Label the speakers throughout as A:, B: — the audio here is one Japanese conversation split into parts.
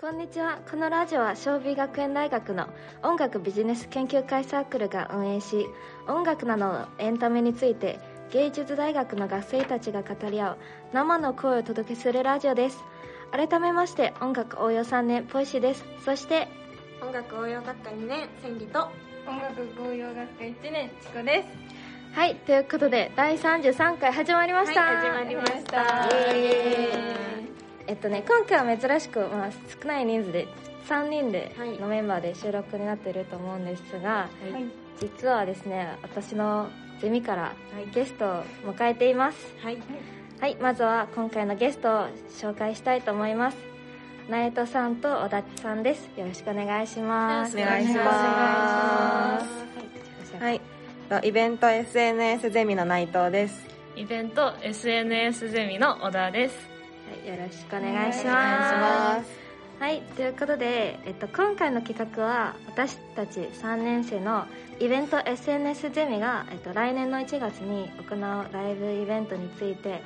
A: こんにちは。このラジオは小美学園大学の音楽ビジネス研究会サークルが運営し音楽などのエンタメについて芸術大学の学生たちが語り合う生の声をお届けするラジオです。改めまして音楽応用3年ポイシです。そして
B: 音楽応用学科2年千里と
C: 音楽応用学科1年チコです。
A: はいということで第33回始まりました、
B: はい始まりました。
A: イエーイえっとね今回は珍しく、まあ、少ない人数で3人で
B: はい。
A: のメンバーで収録になっていると思うんですが、
B: はい。
A: 実はですね私のゼミから
B: はい。
A: ゲストを迎えています。
B: はい。
A: はい。まずは今回のゲストを紹介したいと思います。ナエトさんと小田さんです。よろしくお願いします。
D: お願いします。
A: は
D: はい。い。イベント SNS ゼミの内藤です。
C: イベント SNS ゼミの小田です
A: よろしくお願いします。はいということで、えっと、今回の企画は私たち3年生のイベント SNS ゼミが、えっと、来年の1月に行うライブイベントについて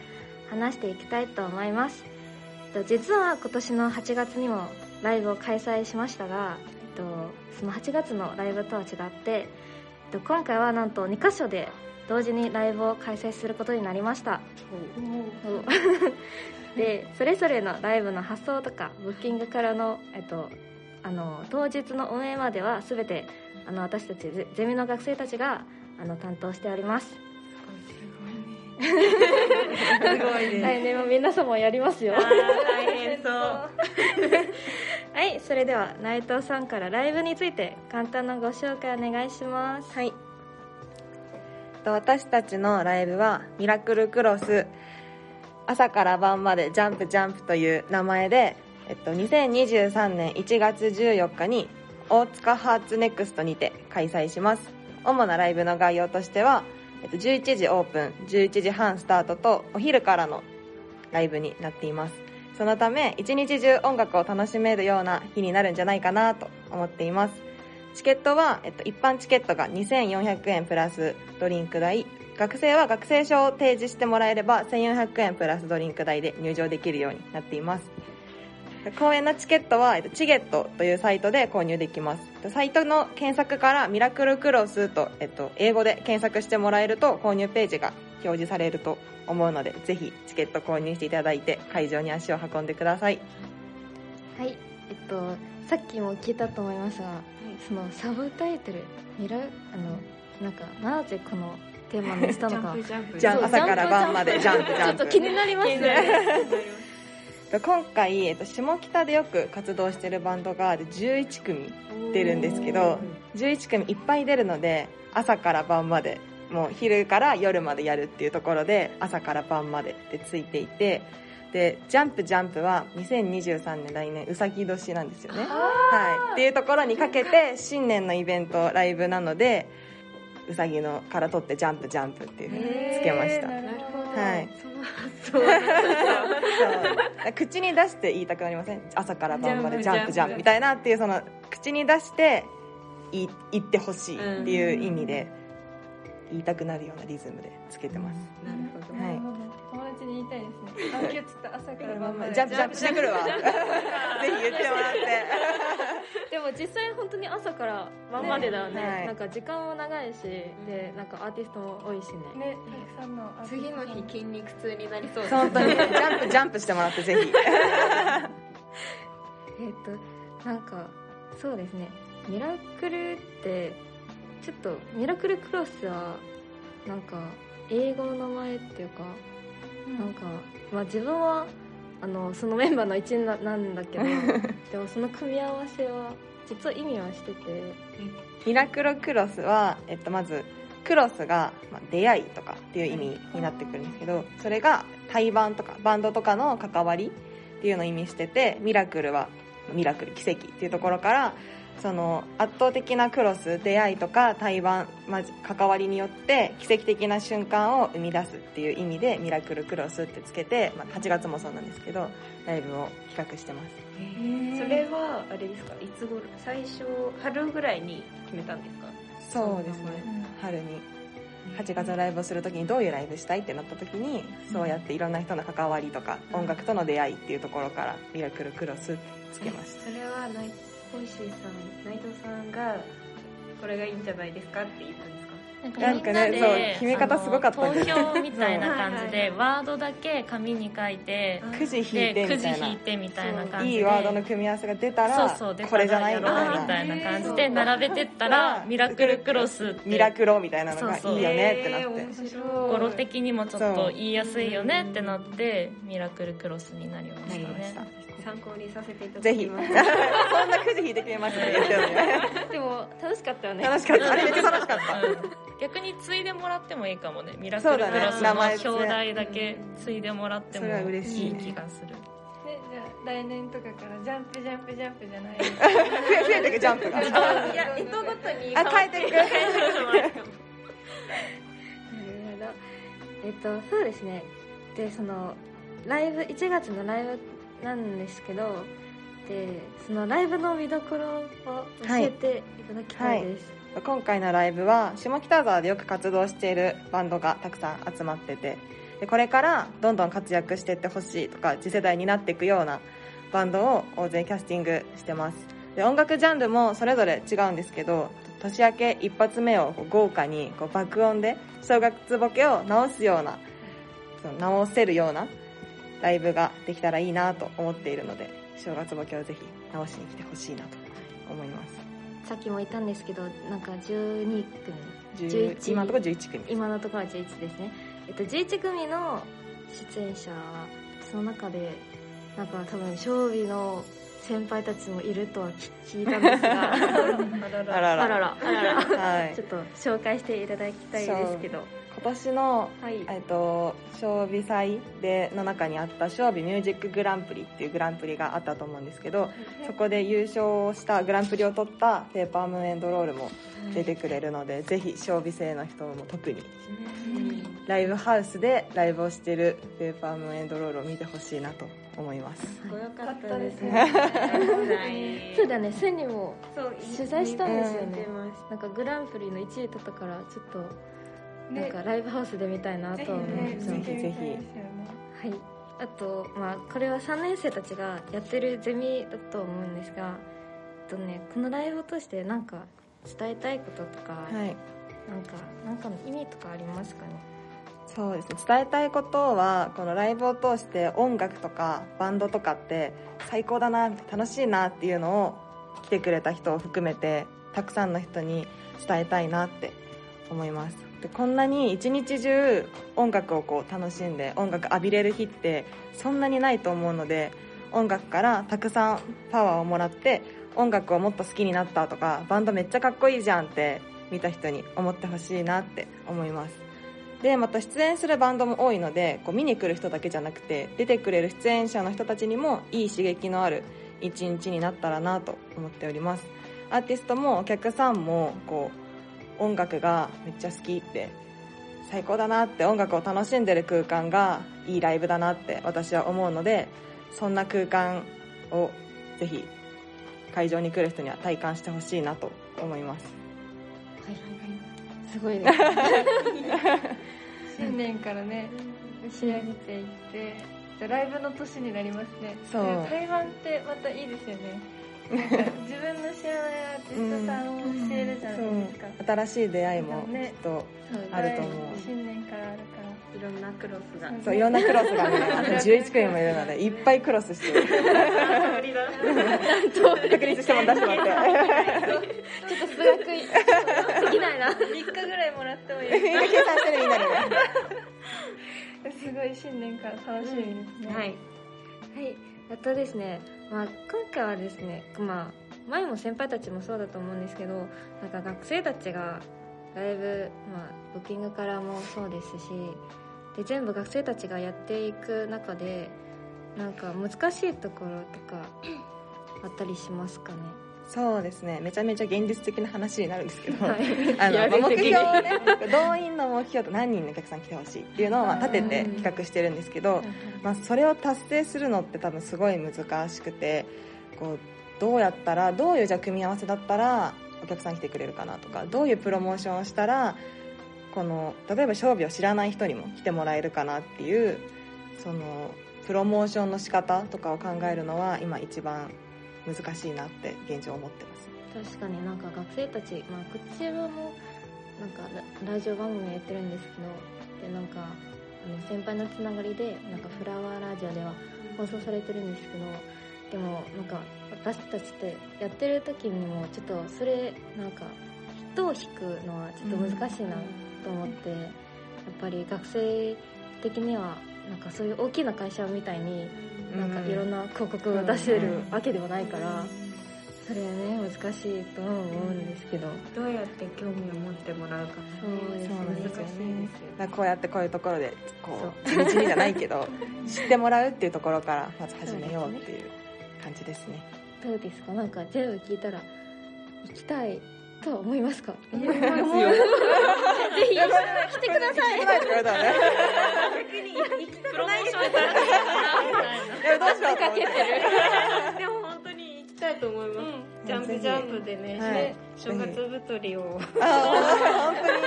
A: 話していきたいと思います、えっと、実は今年の8月にもライブを開催しましたが、えっと、その8月のライブとは違って、えっと、今回はなんと2箇所で同時にライブを開催することになりました でそれぞれのライブの発送とかブッキングからの,、えっと、あの当日の運営までは全てあの私たちゼゼミの学生たちがあの担当しております
D: すごいです。
A: 来年も皆様やりますよ
D: 大変そう。
A: はいそれでは内藤さんからライブについて簡単なご紹介お願いします
D: はい。と私たちのライブはミラクルクロス朝から晩までジャンプジャンプという名前で、えっと、2023年1月14日に大塚ハーツネクストにて開催します。主なライブの概要としては、えっと、11時オープン11時半スタートとお昼からのライブになっています。そのため一日中音楽を楽しめるような日になるんじゃないかなと思っています。チケットは、えっと、一般チケットが2400円プラスドリンク代学生は学生証を提示してもらえれば1400円プラスドリンク代で入場できるようになっています。公演のチケットは、えっと、チゲットというサイトで購入できます。サイトの検索からミラクルクロスと、えっと、英語で検索してもらえると購入ページが表示されると思うのでぜひチケット購入していただいて会場に足を運んでください。
A: はい。えっとさっきも聞いたと思いますが、そのサブタイトルミラあのなんかなぜこのテーマにしたのか。
D: 朝から晩までジャンプジャンプ
A: ちょっと気になりますね。
D: 今回、えっと、下北でよく活動してるバンドが11組出るんですけど11組いっぱい出るので朝から晩までもう昼から夜までやるっていうところで朝から晩までってついていてでジャンプジャンプは2023年来年うさぎ年なんですよね。はい。っていうところにかけて新年のイベントライブなのでうさぎのから取ってジャンプジャンプっていうふうにつけました、
C: なるほど。
D: はい。
B: その
D: そう 口に出して言いたくなりません？朝から晩までジャンプジャンプみたいなっていうその口に出して言い言ってほしいっていう意味で言いたくなるようなリズムでつけてます、
B: なるほど。
D: はい
C: 友達に言いたいですね。あ今日ちょっと朝から晩まで。
D: ジャンプジャンプしてくるわぜひ言ってもらって。
A: でも実際本当に朝から晩までだよね。
D: ねはい。
A: なんか時間も長いしでなんかアーティストも多いしね。
C: ねたくさんの
B: 次の日筋肉痛になりそう。
D: 本当に。ジャンプジャンプしてもらってぜひ。
A: えっ、となんかそうですね。ミラクルってちょっとミラクルクロスはなんか英語の名前っていうか、なんか、まあ、自分はあのそのメンバーの一員ななんだけど でもその組み合わせは実は意味はしてて。
D: ミラクルクロスは、えっと、まずクロスが、まあ、出会いとかっていう意味になってくるんですけどそれが対バンとかバンドとかの関わりっていうのを意味しててミラクルはミラクル奇跡っていうところからその圧倒的なクロス出会いとか対バン、まあ、関わりによって奇跡的な瞬間を生み出すっていう意味でミラクルクロスってつけて、まあ、8月もそうなんですけどライブを企画してます。
B: それはあれですか？いつ頃？最初春ぐらいに決めたんですか？
D: そうですね。
C: うん
D: 春に。8月のライブをする時にどういうライブしたいってなった時にそうやっていろんな人の関わりとか音楽との出会いっていうところからミラクルクロスつけました。
B: それはポイシーさん内藤さんがこれがいいんじゃないですかって言ったんですか？
A: なんか
D: ねそう決め方すごかった
E: 投票みたいな感じでワードだけ紙に書いて
D: くじ引い
E: でくじ
D: てみたいな。
E: 引いてみたいな感じで。
D: いいワードの組み合わせが出たら
E: そうそう出た
D: これじゃない
E: や
D: みたいな
E: ろうみたいな感じで並べてったら ミラクルクロスって。
D: ミラクロみたいなのがいいよねってなって。
E: 語呂的にもちょっと言いやすいよねってなってミラクルクロスになりま
D: な
E: したね。
D: りました
B: 参考にさせていただ
D: ぜひ
B: きます。
D: そんなくじ引いてくれましたね
A: でも楽しかったよね。
D: 楽しかった。あれめっちゃ楽しかった。
E: うん。逆に継いでもらってもいいかもねミラクルクロ
D: そうだね。
E: スの表題だけ継いでもらっても
D: い。
E: いい気がする。
C: ねじゃあ来年とかからジャンプジャンプジャンプじゃない？
D: 増えてくジャンプが。
B: いや糸ごとに。
D: あ変えていく。
A: なるほど。えっとそうですね。でそのライブ1月のライブなんですけどでそのライブの見どころを教えていただきたいです、
D: 今回のライブは下北沢でよく活動しているバンドがたくさん集まっててでこれからどんどん活躍していってほしいとか次世代になっていくようなバンドを大勢キャスティングしてます。で音楽ジャンルもそれぞれ違うんですけど年明け一発目を豪華にこう爆音で正月ボケを直すようなその直せるようなライブができたらいいなと思っているので正月ボケをぜひ直しに来てほしいなと思います。
A: さっきも言ったんですけどなんか12組。
D: 10
A: 11
D: 今のところ11組
A: 今のところは11ですね、えっと、11組の出演者その中でなんか多分勝利の先輩たちもいるとは聞いたんですが。
D: あらら。
A: あらら。あらら。
D: はい。
A: ちょっと紹介していただきたいですけど
D: 今年の、
A: はい。
D: えっと、賞美祭での中にあった賞美ミュージックグランプリっていうグランプリがあったと思うんですけどそこで優勝したグランプリを取ったペーパームーンエンドロールも出てくれるので、ぜひ賞美生の人も特に。ライブハウスでライブをしてるペーパームーンエンドロールを見てほしいなと思います。
B: ごよか
C: か
B: っ
C: ったたです
B: ね。
C: ね
A: そうだね。千里も取材したんですよね。なんかグランプリの1位取ったからちょっとなん
C: ね
A: かライブハウスで見たいな
C: ぜ
A: と思って
C: ひね
A: ます
D: ぜひ。ぜひ
A: はい、あと、まあ、これは3年生たちがやってるゼミだと思うんですが、えっとね、このライブを通して何か伝えたいこととか、
D: はい。
A: なんかなんかの意味とかありますかね？
D: そうですね。伝えたいことはこのライブを通して音楽とかバンドとかって最高だな楽しいなっていうのを来てくれた人を含めてたくさんの人に伝えたいなって思いますでこんなに一日中音楽をこう楽しんで音楽浴びれる日ってそんなにないと思うので音楽からたくさんパワーをもらって音楽をもっと好きになったとかバンドめっちゃかっこいいじゃんって見た人に思ってほしいなって思います。でまた出演するバンドも多いのでこう見に来る人だけじゃなくて出てくれる出演者の人たちにもいい刺激のある一日になったらなと思っております。アーティストもお客さんもこう音楽がめっちゃ好きって最高だなって音楽を楽しんでる空間がいいライブだなって私は思うのでそんな空間をぜひ会場に来る人には体感してほしいなと思います。
A: すごいね。
C: 新年からね仕上げていってライブの年になりますね。
D: そう。
C: で台湾ってまたいいですよね自分の知らないアーティストさんを教えるじゃないですか、
D: そう新しい出会いもきっ
C: ね
D: とあると思う。
C: 新年からあるから
B: いろんなクロスが
D: そういろんなクロスがねあと11組もいるのでいっぱいクロスしてる。確 立しても出してもらって。
A: ちょっと数学できない。な
C: 3日ぐらいもらってもいい。
D: 計算してるみんなです
C: ごい新年から楽しみですね、
A: はい、はい、あとですね、まあ、今回はですね、まあ、前も先輩たちもそうだと思うんですけどなんか学生たちがだいぶ、まあ、ブッキングからもそうですしで全部学生たちがやっていく中でなんか難しいところとかあったりしますかね？
D: そうですね。めちゃめちゃ現実的な話になるんですけど、
A: はい。
D: あの目標をね動員の目標と何人のお客さん来てほしいっていうのをまあ立てて企画してるんですけど、まあ、それを達成するのって多分すごい難しくてこうどうやったらどういうじゃあ組み合わせだったらお客さん来てくれるかなとかどういうプロモーションをしたらこの例えば勝負を知らない人にも来てもらえるかなっていうそのプロモーションの仕方とかを考えるのは今一番難しいなって現状思ってます。
A: 確かになんか学生たち、まあ、こちらもなんかララジオ番組やってるんですけどでなんかあの先輩のつながりでなんかフラワーラジオでは放送されてるんですけどでもなんか私たちってやってる時にもちょっとそれなんか人を引くのはちょっと難しいなと思って、やっぱり学生的にはなんかそういう大きな会社みたいになんかいろんな広告を出せるわけではないから、それはね難しいと思うんですけど、
B: どうやって興味を持ってもらうか
A: そうですね。
B: 難しいですよね。
D: こうやってこういうところでこう地道にじゃないけど 知ってもらうっていうところからまず始めようっていう感じですね。
A: どうですか？なんか全部聞いたら行きたいとは思いますか？
B: 思いますよ。
A: ぜひ来てください。
D: 来てくれたらね。
E: プロモーションされてるなみたいな。い
D: やどうしようと思って
B: でも本当に行きたいと思います、ジャンプジャンプでね、
D: はい。
B: 正月太りを。
D: あ本当に。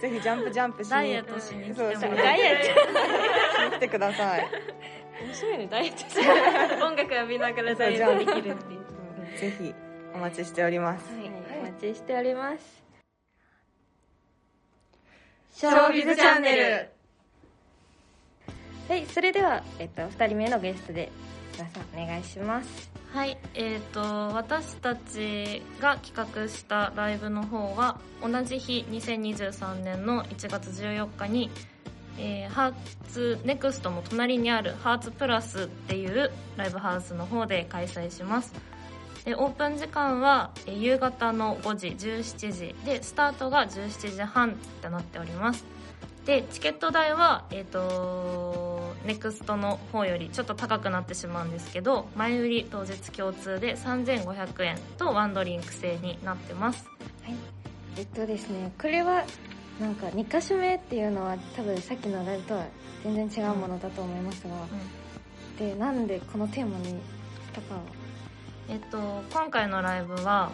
D: ぜひジャンプジャンプしに。
E: ダイエットしに来ても
A: ダイエッ
D: 来てください。
A: 面白いねダイエット。
B: 音楽浴びながらダイエットできるっていう。
D: ぜひお待ちしております。
A: はい、お待ちしております。
D: ショービズチャンネル
A: はい、それでは、えっと、二人目のゲストで、皆さんお願いします。
E: はい、えー、と私たちが企画したライブの方は同じ日2023年の1月14日に、えーハーツネクストの隣にあるハーツプラスっていうライブハウスの方で開催しますでオープン時間は、えー夕方の5時17時。でスタートが17時半ってなっております。でチケット代はえっ、とネクストの方よりちょっと高くなってしまうんですけど前売り当日共通で3500円とワンドリンク制になってます。
A: えっとですね、これは、なんか、2箇所目っていうのは、多分さっきのライブとは全然違うものだと思いますが、で、なんでこのテーマにしたかは、
E: えっと今回のライブは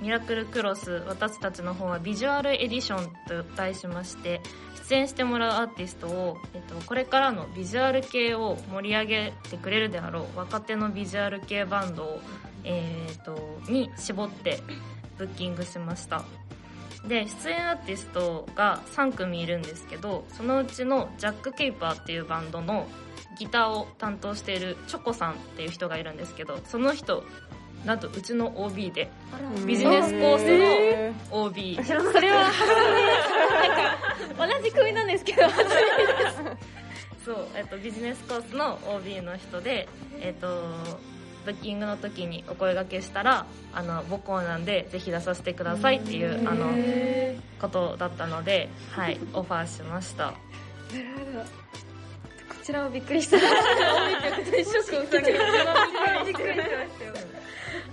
E: ミラクルクロス私たちの方はビジュアルエディションと題しまして出演してもらうアーティストを、えっと、これからのビジュアル系を盛り上げてくれるであろう若手のビジュアル系バンドを、えっとに絞ってブッキングしました。で出演アーティストが3組いるんですけどそのうちのジャック・ケイパーっていうバンドのギターを担当しているチョコさんっていう人がいるんですけどその人なんとうちの OB でビジネスコースの OB
A: それは、なんか、同じ組なんですけど、
E: そう、えっと、ビジネスコースの OB の人で、えっと、ブッキングの時にお声掛けしたらあの母校なんでぜひ出させてくださいっていうあのことだったので、はい、オファーしました。
A: こちらもびっくりした。ショックを受けてびっくりしましたよ。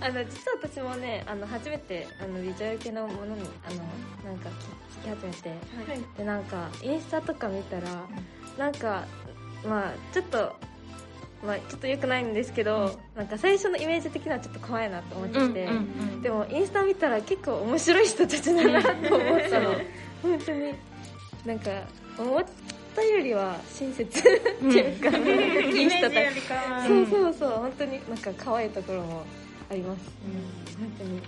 A: あの実は私もねあの初めてあのビジュアル系のものにあのなんか聞き始めて、でなんかインスタとか見たら、なんかまあちょっとまあちょっと良くないんですけど、なんか最初のイメージ的にはちょっと怖いなと思ってて、
E: うん。
A: でもインスタ見たら結構面白い人たちだなと思ったの。本当に。なんか思ったよりは親切。っていうか、いい人たち
B: りか
A: そうそうそう本当になんか可愛いところもあります、本当に。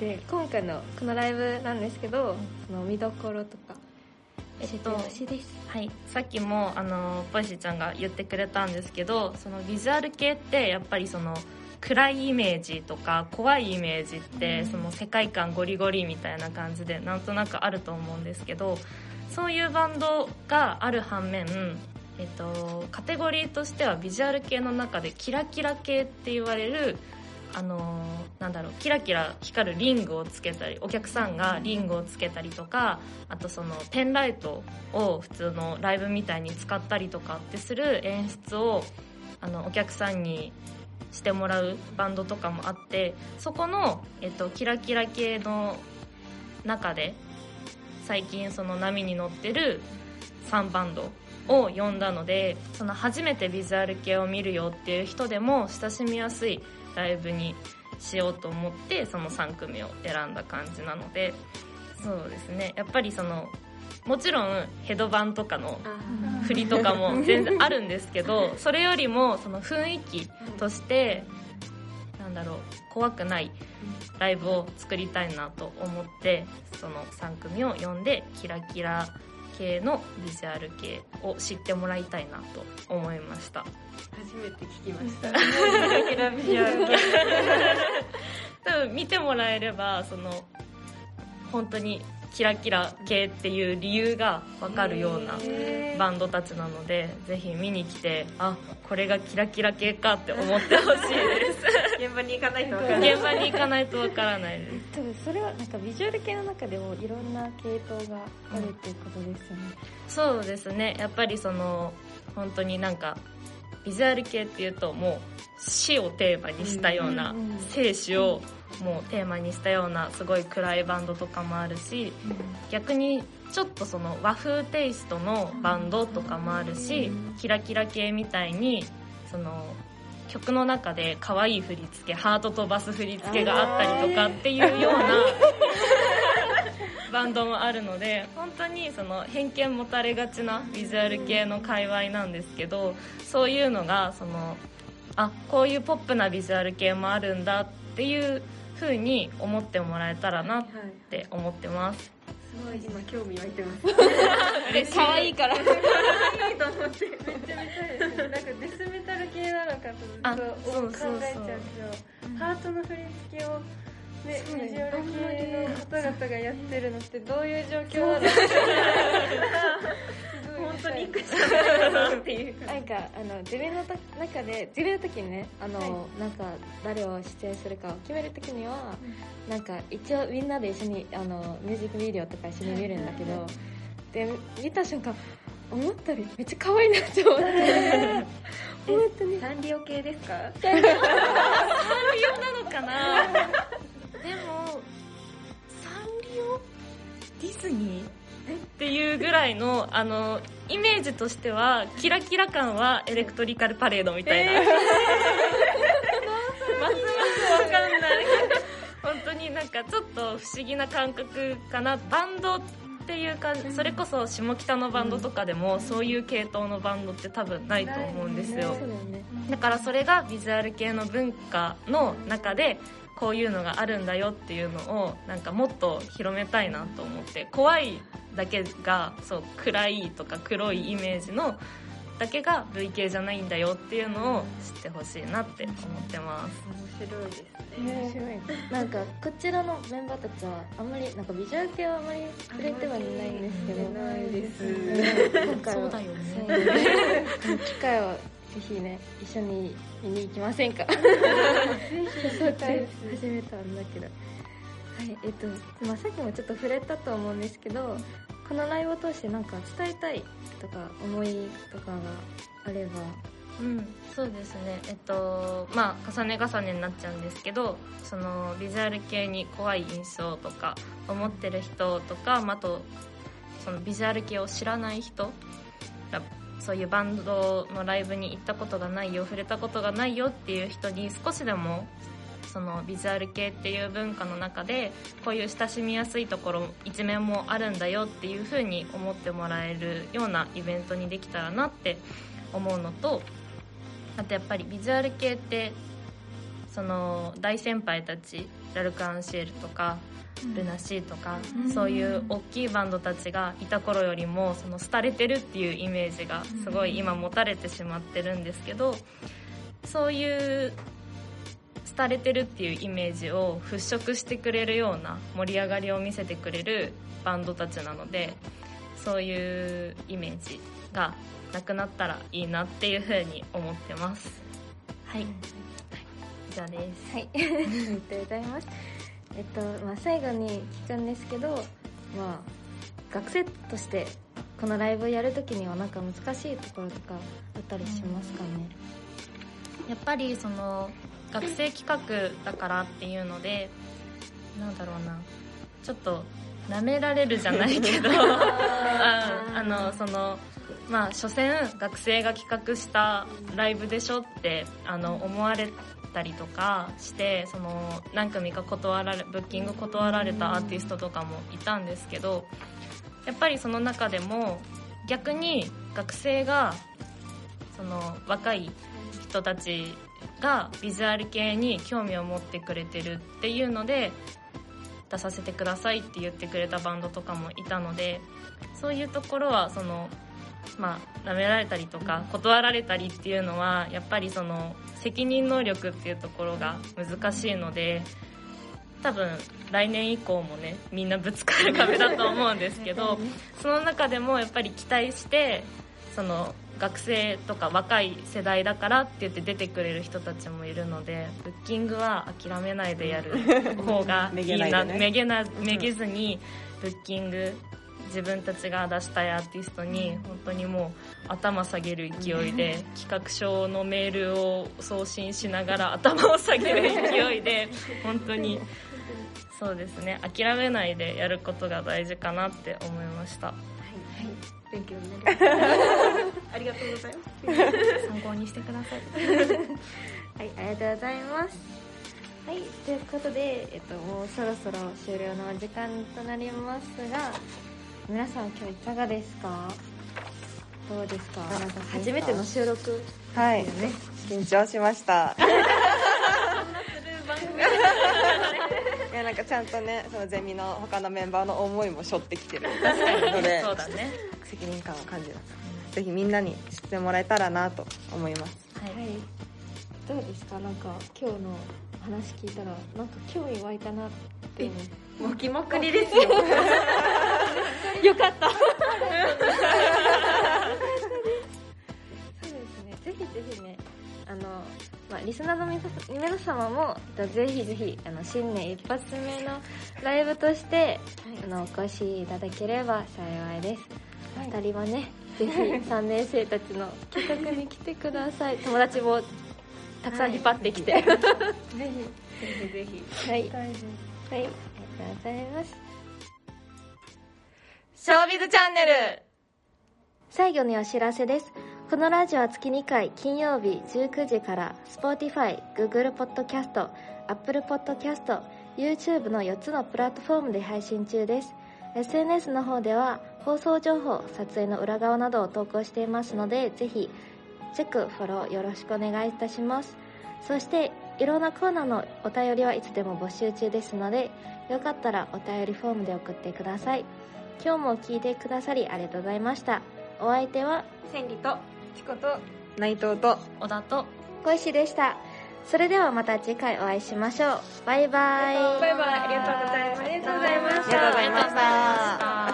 A: で今回のこのライブなんですけど、その見どころとか。教えてほしいです、
E: はい、さっきもあのポイシーちゃんが言ってくれたんですけどそのビジュアル系ってやっぱりその暗いイメージとか怖いイメージって、その世界観ゴリゴリみたいな感じでなんとなくあると思うんですけどそういうバンドがある反面、えっと、カテゴリーとしてはビジュアル系の中でキラキラ系って言われるあのなんだろうキラキラ光るリングをつけたりお客さんがリングをつけたりとかあとそのペンライトを普通のライブみたいに使ったりとかってする演出をあのお客さんにしてもらうバンドとかもあってそこの、えっと、キラキラ系の中で最近その波に乗ってる3バンドを呼んだのでその初めてビジュアル系を見るよっていう人でも親しみやすいライブにしようと思ってその3組を選んだ感じなのでそうですね。やっぱりそのもちろんヘドバンとかの振りとかも全然あるんですけどそれよりもその雰囲気としてなんだろう怖くないライブを作りたいなと思ってその3組を呼んでキラキラ系のビジュアル系を知ってもらいたいなと思いました。
B: 初めて聞きました。キラキラビジュアル系。
E: 多分見てもらえればその本当にキラキラ系っていう理由が分かるようなバンドたちなのでぜひ見に来てあこれがキラキラ系かって思ってほしいで
B: 現場に行かないと分からない。
E: す現場に行かないと分からないです。
C: 多分それはなんかビジュアル系の中でもいろんな系統があるっていうことですよね、
E: そうですね。やっぱりその本当になんかビジュアル系っていうともう死をテーマにしたような、
C: うん。
E: 生死をもうテーマにしたようなすごい暗いバンドとかもあるし逆にちょっとその和風テイストのバンドとかもあるしキラキラ系みたいにその曲の中で可愛い振り付けハート飛ばす振り付けがあったりとかっていうようなバンドもあるので本当にその偏見持たれがちなビジュアル系の界隈なんですけどそういうのがそのあこういうポップなビジュアル系もあるんだっていう風に思ってもらえたらなっ
B: はい
E: て思ってます。
B: すごい今興味湧いてます。
C: 可愛いから。
B: いいと思って。めっちゃ見たい。ですなんかデスメタル系なのか
E: あ
B: とずっと考えちゃうんですよハートの振り付けをね、ビジュアル系の方々がやってるのってどういう状況なのか 本当に行くしかないなっていう。
C: なんかあの自分のと中で自分の時にねあの、なんか誰を出演するかを決める時には、なんか一応みんなで一緒にあのミュージックビデオとか一緒に見るんだけど、で見た瞬間思ったよりめっちゃ可愛いなって思って。本当に
B: サンリオ系ですか？
E: サンリオなのかな？でもサンリオ？ディズニー？っていうぐらいのあのイメージとしてはキラキラ感はエレクトリカルパレードみたいな、ますますわかんない。本当になんかちょっと不思議な感覚かな。バンドっていうかそれこそ下北のバンドとかでもそういう系統のバンドって多分ないと思うんですよ。
C: だ
E: からそれがビジュアル系の文化の中でこういうのがあるんだよっていうのをなんかもっと広めたいなと思って。怖いだけがそう暗いとか黒いイメージのだけが V 系じゃないんだよっていうのを知ってほしいなって思ってます。
B: 面白いですね。
C: 面白い。
A: なんかこちらのメンバーたちはあんまりなんかビジュアル系はあんまり触れてはいないんですけど。
B: ないです。
A: うん今回は
E: そうだよね。
A: 機会をぜひね一緒に見に行きませんか？
B: ぜひ
A: そう始めたんだけどはいえっと、まあ、さっきもちょっと触れたと思うんですけどこのライブを通してなんか伝えたいとか思いとかがあれば。
E: うん、そうですね。えっとまあ重ね重ねになっちゃうんですけどそのビジュアル系に怖い印象とか思ってる人とか、まあ、あとそのビジュアル系を知らない人がそういうバンドのライブに行ったことがないよ触れたことがないよっていう人に少しでもそのビジュアル系っていう文化の中でこういう親しみやすいところ一面もあるんだよっていう風に思ってもらえるようなイベントにできたらなって思うのとあとやっぱりビジュアル系ってその大先輩たちラルク・アンシエルとかルナシーとか、そういう大きいバンドたちがいた頃よりもその廃れてるっていうイメージがすごい今持たれてしまってるんですけどそういう廃れてるっていうイメージを払拭してくれるような盛り上がりを見せてくれるバンドたちなのでそういうイメージがなくなったらいいなっていうふうに思ってます。はい。以上です。
A: はい、ありがとうございます。えっと、まあ、最後に聞くんですけど、まあ、学生としてこのライブをやるときにはなんか難しいところとかあったりしますかね？
E: やっぱりその学生企画だからっていうのでなんだろうな。ちょっと舐められるじゃないけど。あ あのそのまあ所詮学生が企画したライブでしょってあの思われたりとかしてその何組か断られブッキング断られたアーティストとかもいたんですけどやっぱりその中でも逆に学生がその若い人たちがビジュアル系に興味を持ってくれてるっていうので出させてくださいって言ってくれたバンドとかもいたのでそういうところはそのまあ舐められたりとか断られたりっていうのはやっぱりその責任能力っていうところが難しいので多分来年以降もねみんなぶつかる壁だと思うんですけど その中でもやっぱり期待してその学生とか若い世代だからって言って出てくれる人たちもいるのでブッキングは諦めないでやる方がいいな
D: め
E: めげなめげずにブッキング自分たちが出したいアーティストに本当にもう頭下げる勢いで企画書のメールを送信しながら頭を下げる勢いで 本当にそうですね。諦めないでやることが大事かなって思いました。
C: 勉強になります
B: ありがとうございます
E: 参考にしてください。
A: はい、ありがとうございます。はい、ということで、えっと、もうそろそろ終了のお時間となりますが、皆さん今日いかがですか？どうですか？初めての収録
D: はい。緊張しました なんかちゃんとねそのゼミの他のメンバーの思いも背負ってきてる。ので
E: そうだね。
D: 責任感を感じますぜひみんなに知ってもらえたらなと思います。
E: はい。
A: はい。どうですか？なんか今日の話聞いたら、なんか興味湧いたなって。思う。
B: 巻きまくりですよ。
A: よかった。そうですね。ぜひぜひね、あの、まあ、リスナーの皆様も、とぜひぜひ、あの、新年一発目のライブとして、あの、お越しいただければ幸いです。二人はね、ぜひ 3年生たちの企画に来てください。友達もたくさん引っ張ってきて。はい。
B: ぜひぜひぜひ
A: はい。はい。ありがとうございます。
D: ショービズチャンネル
A: 最後にお知らせです。このラジオは月2回金曜日19時から Spotify、Google Podcast、Apple Podcast、YouTube の4つのプラットフォームで配信中です。SNS の方では放送情報、撮影の裏側などを投稿していますので、ぜひチェック、フォローよろしくお願いいたします。そして、いろんなコーナーのお便りはいつでも募集中ですので、よかったらお便りフォームで送ってください。今日も聞いてくださりありがとうございました。お相手は
B: 千里とチコと
D: 内藤と
E: 小田と
A: 小石でした。それではまた次回お会いしましょう。バイバイ。
B: バイバイありがとうございますありがとうございました
D: ありがとうございました